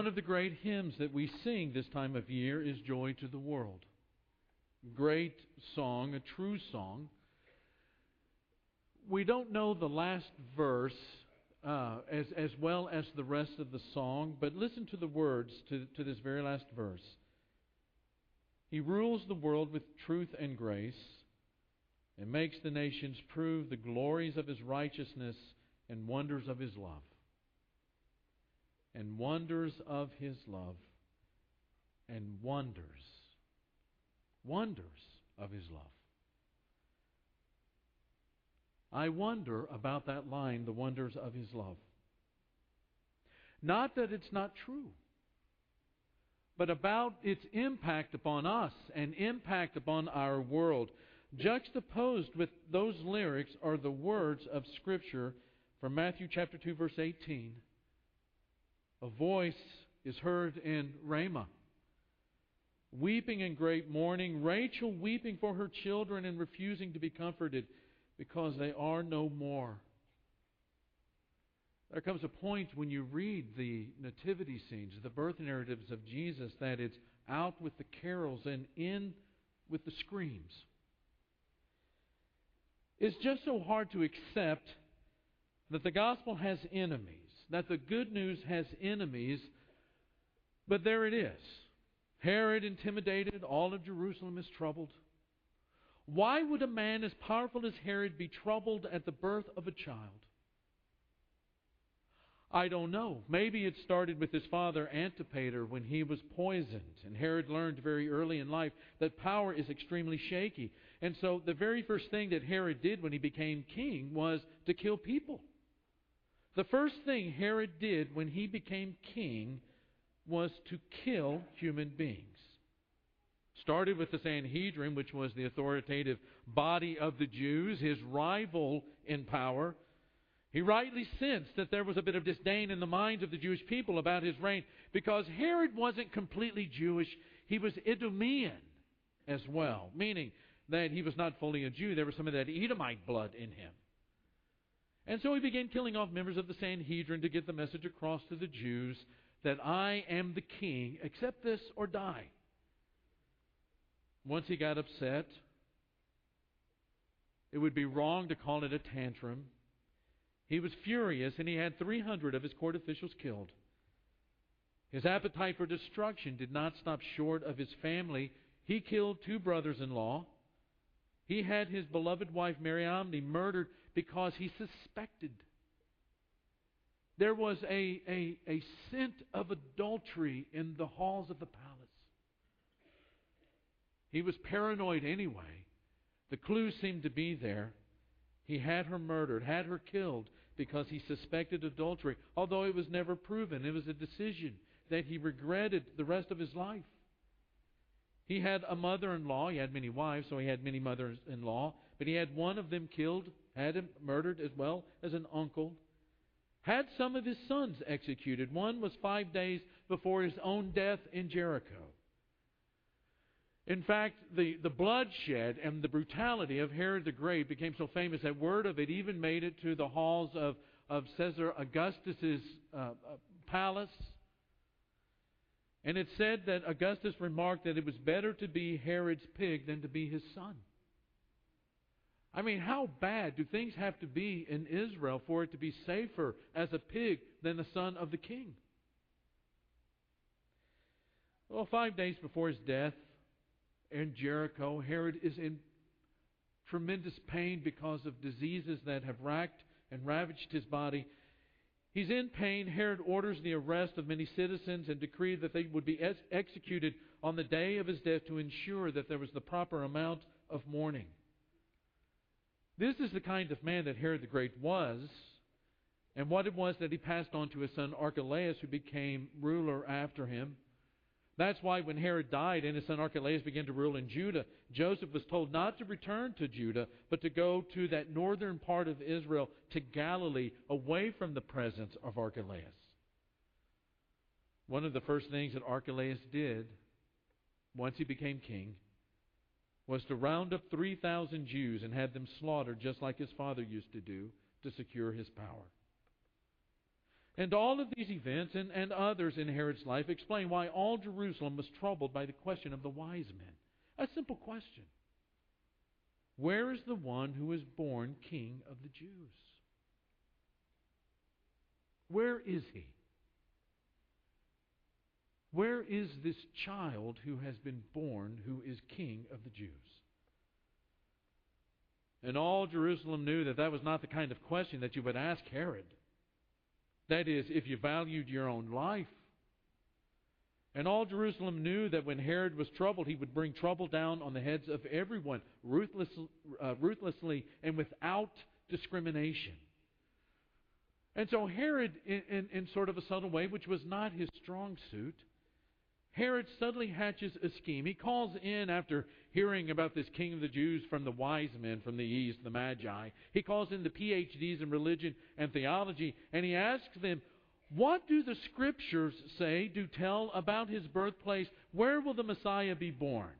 One of the great hymns that we sing this time of year is Joy to the World. Great song, a true song. We don't know the last verse uh, as, as well as the rest of the song, but listen to the words to, to this very last verse. He rules the world with truth and grace and makes the nations prove the glories of his righteousness and wonders of his love. And wonders of his love. And wonders. Wonders of his love. I wonder about that line, the wonders of his love. Not that it's not true, but about its impact upon us and impact upon our world. Juxtaposed with those lyrics are the words of Scripture from Matthew chapter 2 verse 18. A voice is heard in Ramah, weeping in great mourning, Rachel weeping for her children and refusing to be comforted because they are no more. There comes a point when you read the nativity scenes, the birth narratives of Jesus, that it's out with the carols and in with the screams. It's just so hard to accept that the gospel has enemies, that the good news has enemies, but there it is. Herod intimidated, all of Jerusalem is troubled. Why would a man as powerful as Herod be troubled at the birth of a child? I don't know. Maybe it started with his father Antipater when he was poisoned. And Herod learned very early in life that power is extremely shaky. And so the very first thing that Herod did when he became king was to kill people. The first thing Herod did when he became king was to kill human beings. Started with the Sanhedrin, which was the authoritative body of the Jews, his rival in power. He rightly sensed that there was a bit of disdain in the minds of the Jewish people about his reign because Herod wasn't completely Jewish. He was Idumean as well, meaning that he was not fully a Jew. There was some of that Edomite blood in him. And so he began killing off members of the Sanhedrin to get the message across to the Jews that I am the king, accept this or die. Once he got upset, it would be wrong to call it a tantrum. He was furious and he had 300 of his court officials killed. His appetite for destruction did not stop short of his family. He killed two brothers in law. He had his beloved wife Mariamne murdered because he suspected. There was a, a, a scent of adultery in the halls of the palace. He was paranoid anyway. The clues seemed to be there. He had her murdered, had her killed because he suspected adultery, although it was never proven. It was a decision that he regretted the rest of his life. He had a mother in law. He had many wives, so he had many mothers in law. But he had one of them killed, had him murdered as well as an uncle. Had some of his sons executed. One was five days before his own death in Jericho. In fact, the, the bloodshed and the brutality of Herod the Great became so famous that word of it even made it to the halls of, of Caesar Augustus's uh, uh, palace. And it said that Augustus remarked that it was better to be Herod's pig than to be his son. I mean, how bad do things have to be in Israel for it to be safer as a pig than the son of the king? Well, five days before his death, in Jericho. Herod is in tremendous pain because of diseases that have racked and ravaged his body. He's in pain. Herod orders the arrest of many citizens and decreed that they would be ex- executed on the day of his death to ensure that there was the proper amount of mourning. This is the kind of man that Herod the Great was, and what it was that he passed on to his son Archelaus, who became ruler after him. That's why when Herod died and his son Archelaus began to rule in Judah, Joseph was told not to return to Judah, but to go to that northern part of Israel, to Galilee, away from the presence of Archelaus. One of the first things that Archelaus did once he became king was to round up 3,000 Jews and have them slaughtered just like his father used to do to secure his power. And all of these events and, and others in Herod's life explain why all Jerusalem was troubled by the question of the wise men. A simple question Where is the one who is born King of the Jews? Where is he? Where is this child who has been born who is King of the Jews? And all Jerusalem knew that that was not the kind of question that you would ask Herod. That is, if you valued your own life. And all Jerusalem knew that when Herod was troubled, he would bring trouble down on the heads of everyone, ruthless, uh, ruthlessly and without discrimination. And so Herod, in, in, in sort of a subtle way, which was not his strong suit, Herod suddenly hatches a scheme. He calls in after hearing about this king of the Jews from the wise men from the east, the Magi. He calls in the PhDs in religion and theology, and he asks them, What do the scriptures say, do tell about his birthplace? Where will the Messiah be born?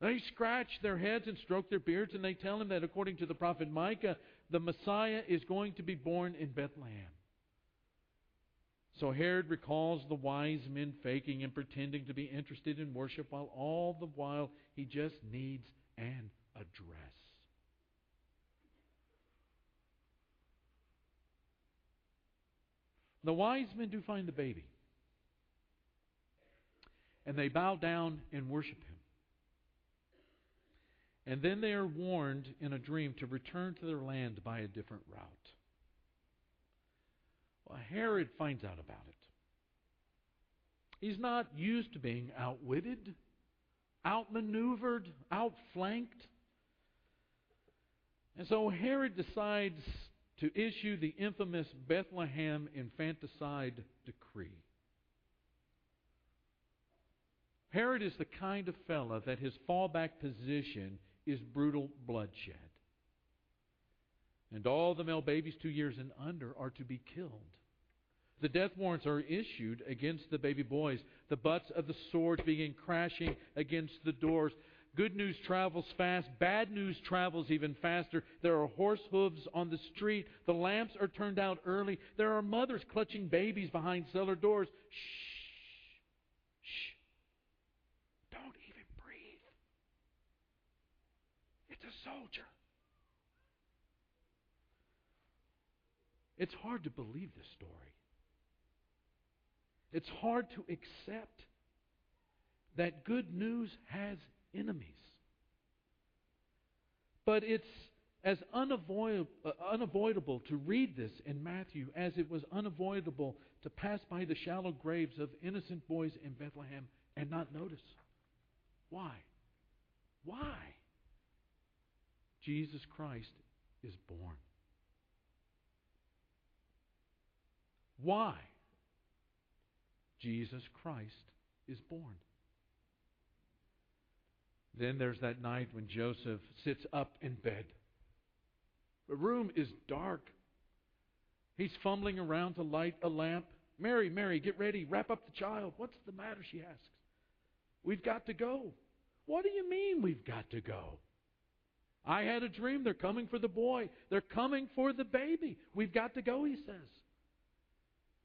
They scratch their heads and stroke their beards, and they tell him that according to the prophet Micah, the Messiah is going to be born in Bethlehem. So Herod recalls the wise men faking and pretending to be interested in worship while all the while he just needs an address. The wise men do find the baby. And they bow down and worship him. And then they are warned in a dream to return to their land by a different route. Well, Herod finds out about it. He's not used to being outwitted, outmaneuvered, outflanked. And so Herod decides to issue the infamous Bethlehem infanticide decree. Herod is the kind of fellow that his fallback position is brutal bloodshed. And all the male babies two years and under are to be killed. The death warrants are issued against the baby boys. The butts of the swords begin crashing against the doors. Good news travels fast. Bad news travels even faster. There are horse hooves on the street. The lamps are turned out early. There are mothers clutching babies behind cellar doors. Shh. Shh. Don't even breathe. It's a soldier. It's hard to believe this story. It's hard to accept that good news has enemies. But it's as unavoidable, uh, unavoidable to read this in Matthew as it was unavoidable to pass by the shallow graves of innocent boys in Bethlehem and not notice. Why? Why? Jesus Christ is born. Why? Jesus Christ is born. Then there's that night when Joseph sits up in bed. The room is dark. He's fumbling around to light a lamp. Mary, Mary, get ready. Wrap up the child. What's the matter? She asks. We've got to go. What do you mean we've got to go? I had a dream. They're coming for the boy. They're coming for the baby. We've got to go, he says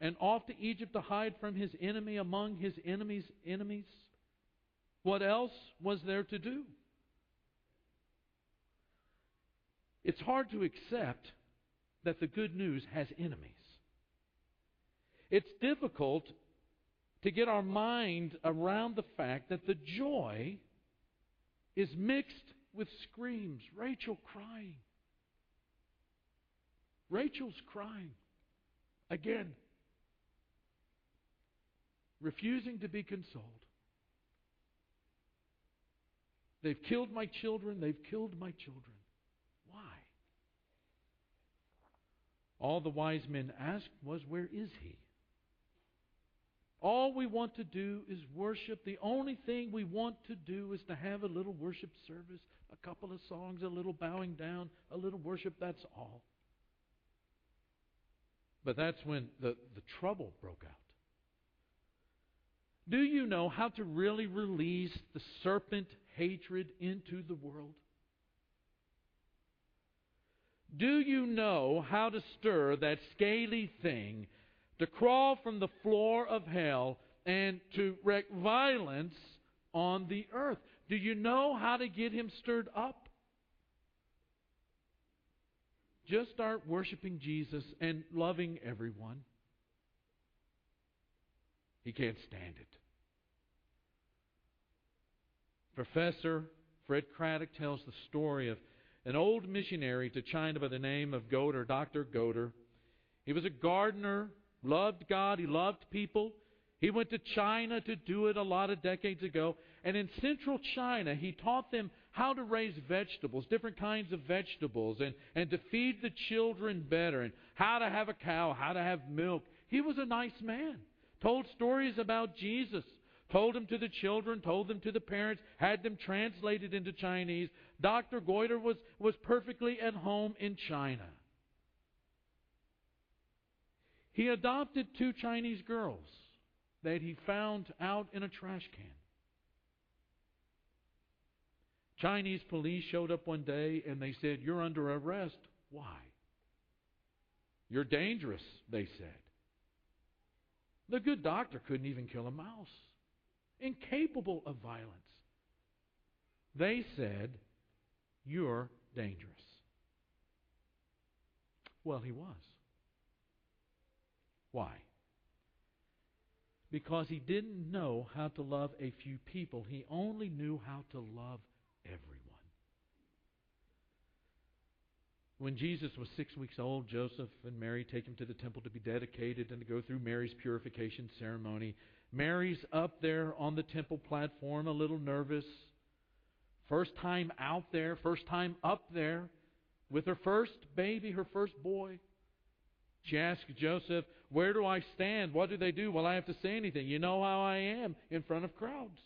and off to Egypt to hide from his enemy among his enemies' enemies. What else was there to do? It's hard to accept that the good news has enemies. It's difficult to get our mind around the fact that the joy is mixed with screams. Rachel crying. Rachel's crying. Again, refusing to be consoled. They've killed my children. They've killed my children. Why? All the wise men asked was, Where is he? All we want to do is worship. The only thing we want to do is to have a little worship service, a couple of songs, a little bowing down, a little worship. That's all. But that's when the, the trouble broke out. Do you know how to really release the serpent hatred into the world? Do you know how to stir that scaly thing to crawl from the floor of hell and to wreak violence on the earth? Do you know how to get him stirred up? Just start worshiping Jesus and loving everyone. He can't stand it. Professor Fred Craddock tells the story of an old missionary to China by the name of Goder, Dr. Goder. He was a gardener, loved God, he loved people. He went to China to do it a lot of decades ago. And in central China, he taught them how to raise vegetables, different kinds of vegetables, and, and to feed the children better, and how to have a cow, how to have milk. He was a nice man. Told stories about Jesus told them to the children, told them to the parents, had them translated into Chinese. Dr. Goiter was, was perfectly at home in China. He adopted two Chinese girls that he found out in a trash can. Chinese police showed up one day and they said, You're under arrest. Why? You're dangerous, they said. The good doctor couldn't even kill a mouse incapable of violence. They said, You're dangerous. Well, he was. Why? Because he didn't know how to love a few people. He only knew how to love everyone. When Jesus was six weeks old, Joseph and Mary take him to the temple to be dedicated and to go through Mary's purification ceremony. Mary's up there on the temple platform, a little nervous. First time out there, first time up there with her first baby, her first boy. She asks Joseph, Where do I stand? What do they do? Well, I have to say anything. You know how I am in front of crowds.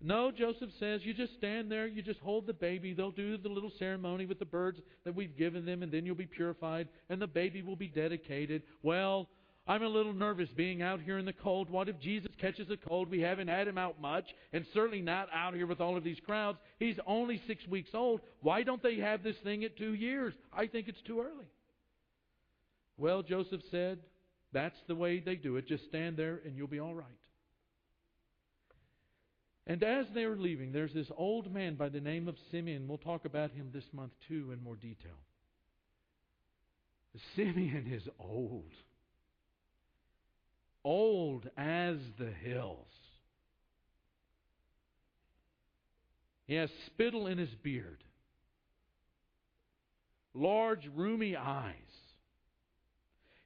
No, Joseph says, you just stand there, you just hold the baby. They'll do the little ceremony with the birds that we've given them, and then you'll be purified, and the baby will be dedicated. Well, I'm a little nervous being out here in the cold. What if Jesus catches a cold? We haven't had him out much, and certainly not out here with all of these crowds. He's only six weeks old. Why don't they have this thing at two years? I think it's too early. Well, Joseph said, that's the way they do it. Just stand there and you'll be all right. And as they were leaving, there's this old man by the name of Simeon. We'll talk about him this month too in more detail. Simeon is old old as the hills. He has spittle in his beard, large, roomy eyes.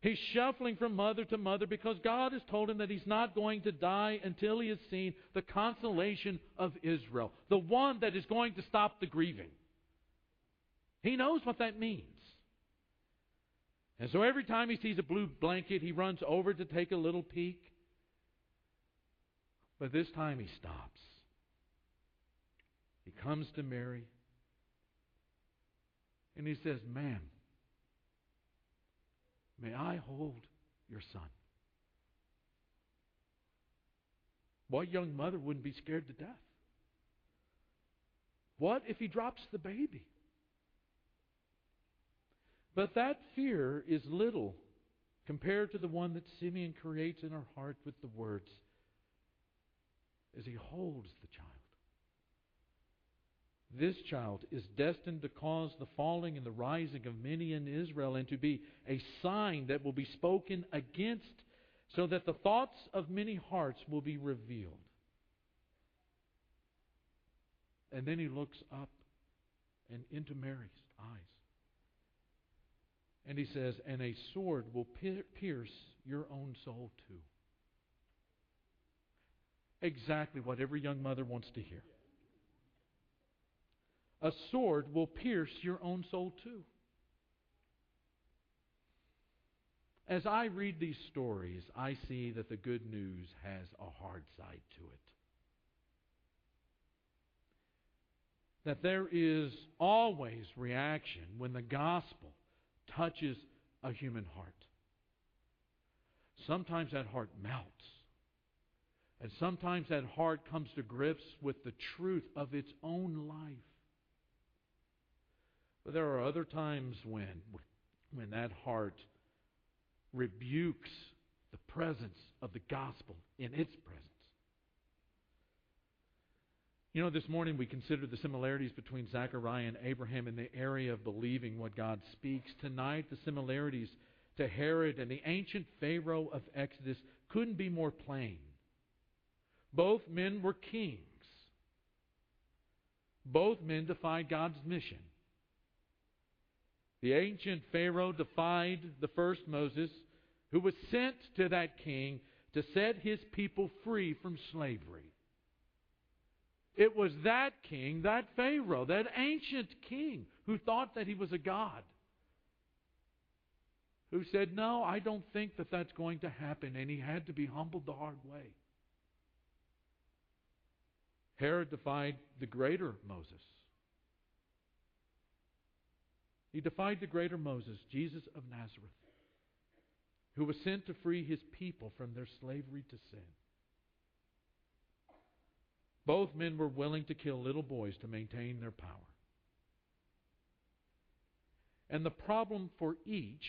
He's shuffling from mother to mother because God has told him that he's not going to die until he has seen the consolation of Israel, the one that is going to stop the grieving. He knows what that means. And so every time he sees a blue blanket, he runs over to take a little peek. But this time he stops. He comes to Mary and he says, Ma'am, may I hold your son? What young mother wouldn't be scared to death? What if he drops the baby? But that fear is little compared to the one that Simeon creates in her heart with the words as he holds the child. This child is destined to cause the falling and the rising of many in Israel and to be a sign that will be spoken against so that the thoughts of many hearts will be revealed. And then he looks up and into Mary's eyes. And he says, And a sword will pierce your own soul too. Exactly what every young mother wants to hear. A sword will pierce your own soul too. As I read these stories, I see that the good news has a hard side to it. That there is always reaction when the gospel touches a human heart. Sometimes that heart melts. And sometimes that heart comes to grips with the truth of its own life. But there are other times when, when that heart rebukes the presence of the gospel in its presence. You know, this morning we considered the similarities between Zechariah and Abraham in the area of believing what God speaks. Tonight, the similarities to Herod and the ancient Pharaoh of Exodus couldn't be more plain. Both men were kings. Both men defied God's mission. The ancient Pharaoh defied the first Moses, who was sent to that king to set his people free from slavery. It was that king, that Pharaoh, that ancient king, who thought that he was a god, who said, No, I don't think that that's going to happen, and he had to be humbled the hard way. Herod defied the greater Moses. He defied the greater Moses, Jesus of Nazareth, who was sent to free his people from their slavery to sin. Both men were willing to kill little boys to maintain their power. And the problem for each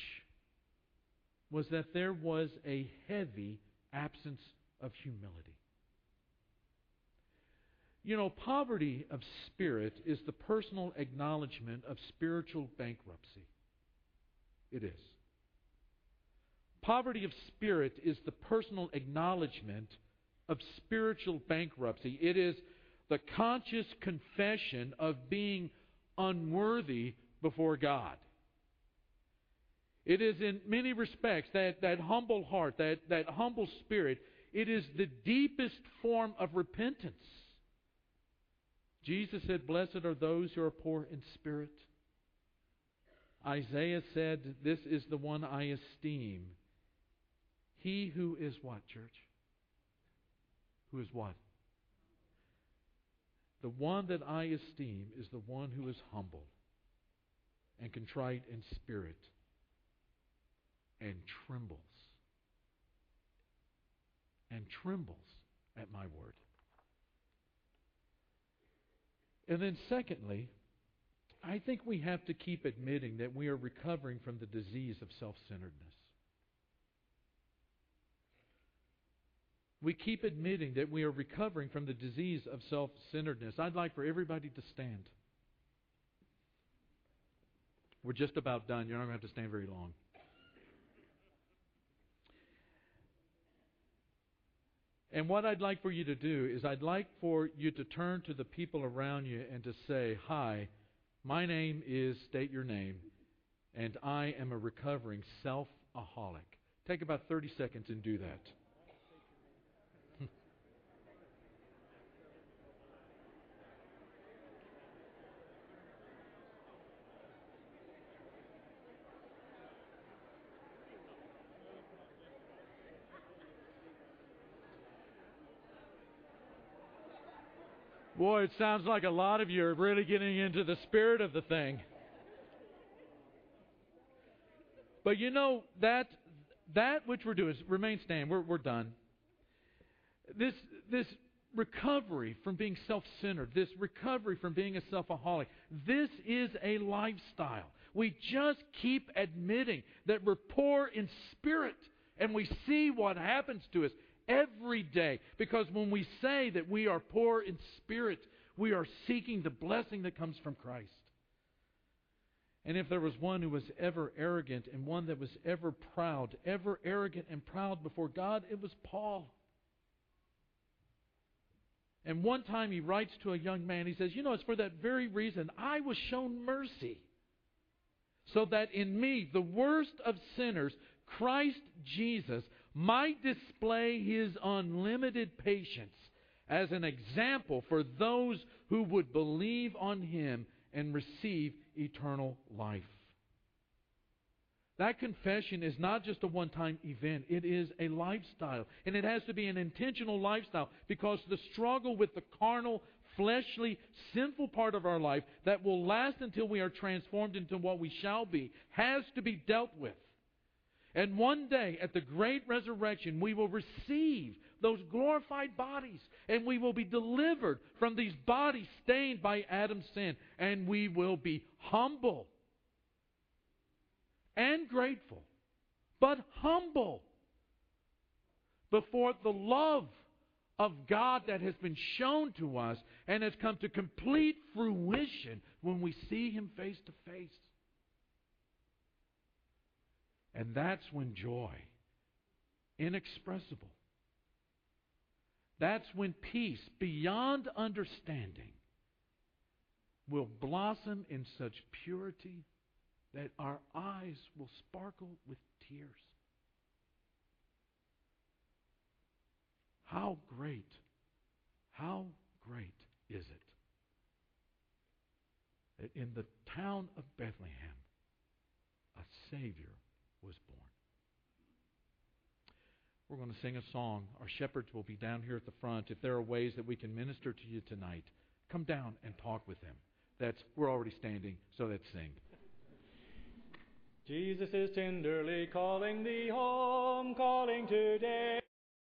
was that there was a heavy absence of humility. You know, poverty of spirit is the personal acknowledgement of spiritual bankruptcy. It is. Poverty of spirit is the personal acknowledgement of spiritual bankruptcy. It is the conscious confession of being unworthy before God. It is in many respects that, that humble heart, that, that humble spirit, it is the deepest form of repentance. Jesus said, Blessed are those who are poor in spirit. Isaiah said, This is the one I esteem. He who is what, church? Who is what? The one that I esteem is the one who is humble and contrite in spirit and trembles. And trembles at my word. And then, secondly, I think we have to keep admitting that we are recovering from the disease of self centeredness. We keep admitting that we are recovering from the disease of self centeredness. I'd like for everybody to stand. We're just about done. You're not going to have to stand very long. And what I'd like for you to do is, I'd like for you to turn to the people around you and to say, Hi, my name is, state your name, and I am a recovering self aholic. Take about 30 seconds and do that. Boy, it sounds like a lot of you are really getting into the spirit of the thing. But you know that that which we're doing is remain stand. We're we're done. This this recovery from being self-centered, this recovery from being a self-aholic, this is a lifestyle. We just keep admitting that we're poor in spirit, and we see what happens to us every day. Because when we say that we are poor in spirit, we are seeking the blessing that comes from Christ. And if there was one who was ever arrogant and one that was ever proud, ever arrogant and proud before God, it was Paul. And one time he writes to a young man, he says, You know, it's for that very reason I was shown mercy. So that in me, the worst of sinners, Christ Jesus might display his unlimited patience as an example for those who would believe on him and receive eternal life. That confession is not just a one time event, it is a lifestyle. And it has to be an intentional lifestyle because the struggle with the carnal, fleshly, sinful part of our life that will last until we are transformed into what we shall be has to be dealt with. And one day, at the great resurrection, we will receive those glorified bodies. And we will be delivered from these bodies stained by Adam's sin. And we will be humble and grateful, but humble before the love of God that has been shown to us and has come to complete fruition when we see Him face to face. And that's when joy, inexpressible, that's when peace beyond understanding will blossom in such purity that our eyes will sparkle with tears. How great, how great is it that in the town of Bethlehem a Savior was born? We're going to sing a song. Our shepherds will be down here at the front. If there are ways that we can minister to you tonight, come down and talk with them. That's we're already standing, so let's sing. Jesus is tenderly calling thee home, calling today.